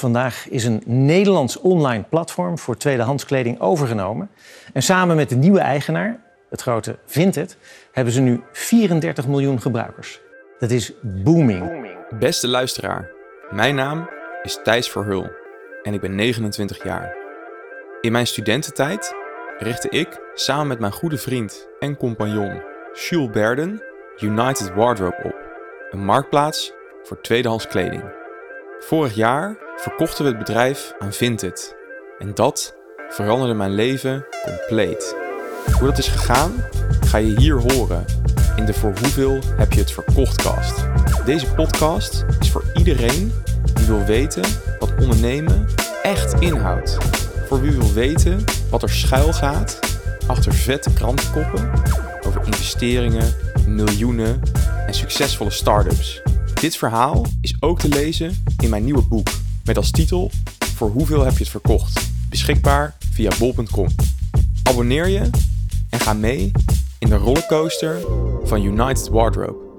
Vandaag is een Nederlands online platform voor tweedehands kleding overgenomen. En samen met de nieuwe eigenaar, het grote Vinted, hebben ze nu 34 miljoen gebruikers. Dat is booming. Beste luisteraar, mijn naam is Thijs Verhul en ik ben 29 jaar. In mijn studententijd richtte ik samen met mijn goede vriend en compagnon Jules Berden United Wardrobe op, een marktplaats voor tweedehands kleding. Vorig jaar verkochten we het bedrijf aan Vinted en dat veranderde mijn leven compleet. Hoe dat is gegaan, ga je hier horen in de Voor Hoeveel Heb Je Het Verkochtcast. Deze podcast is voor iedereen die wil weten wat ondernemen echt inhoudt. Voor wie wil weten wat er schuil gaat achter vette krantenkoppen over investeringen, miljoenen en succesvolle start-ups. Dit verhaal is ook te lezen in mijn nieuwe boek met als titel Voor hoeveel heb je het verkocht? Beschikbaar via bol.com. Abonneer je en ga mee in de rollercoaster van United Wardrobe.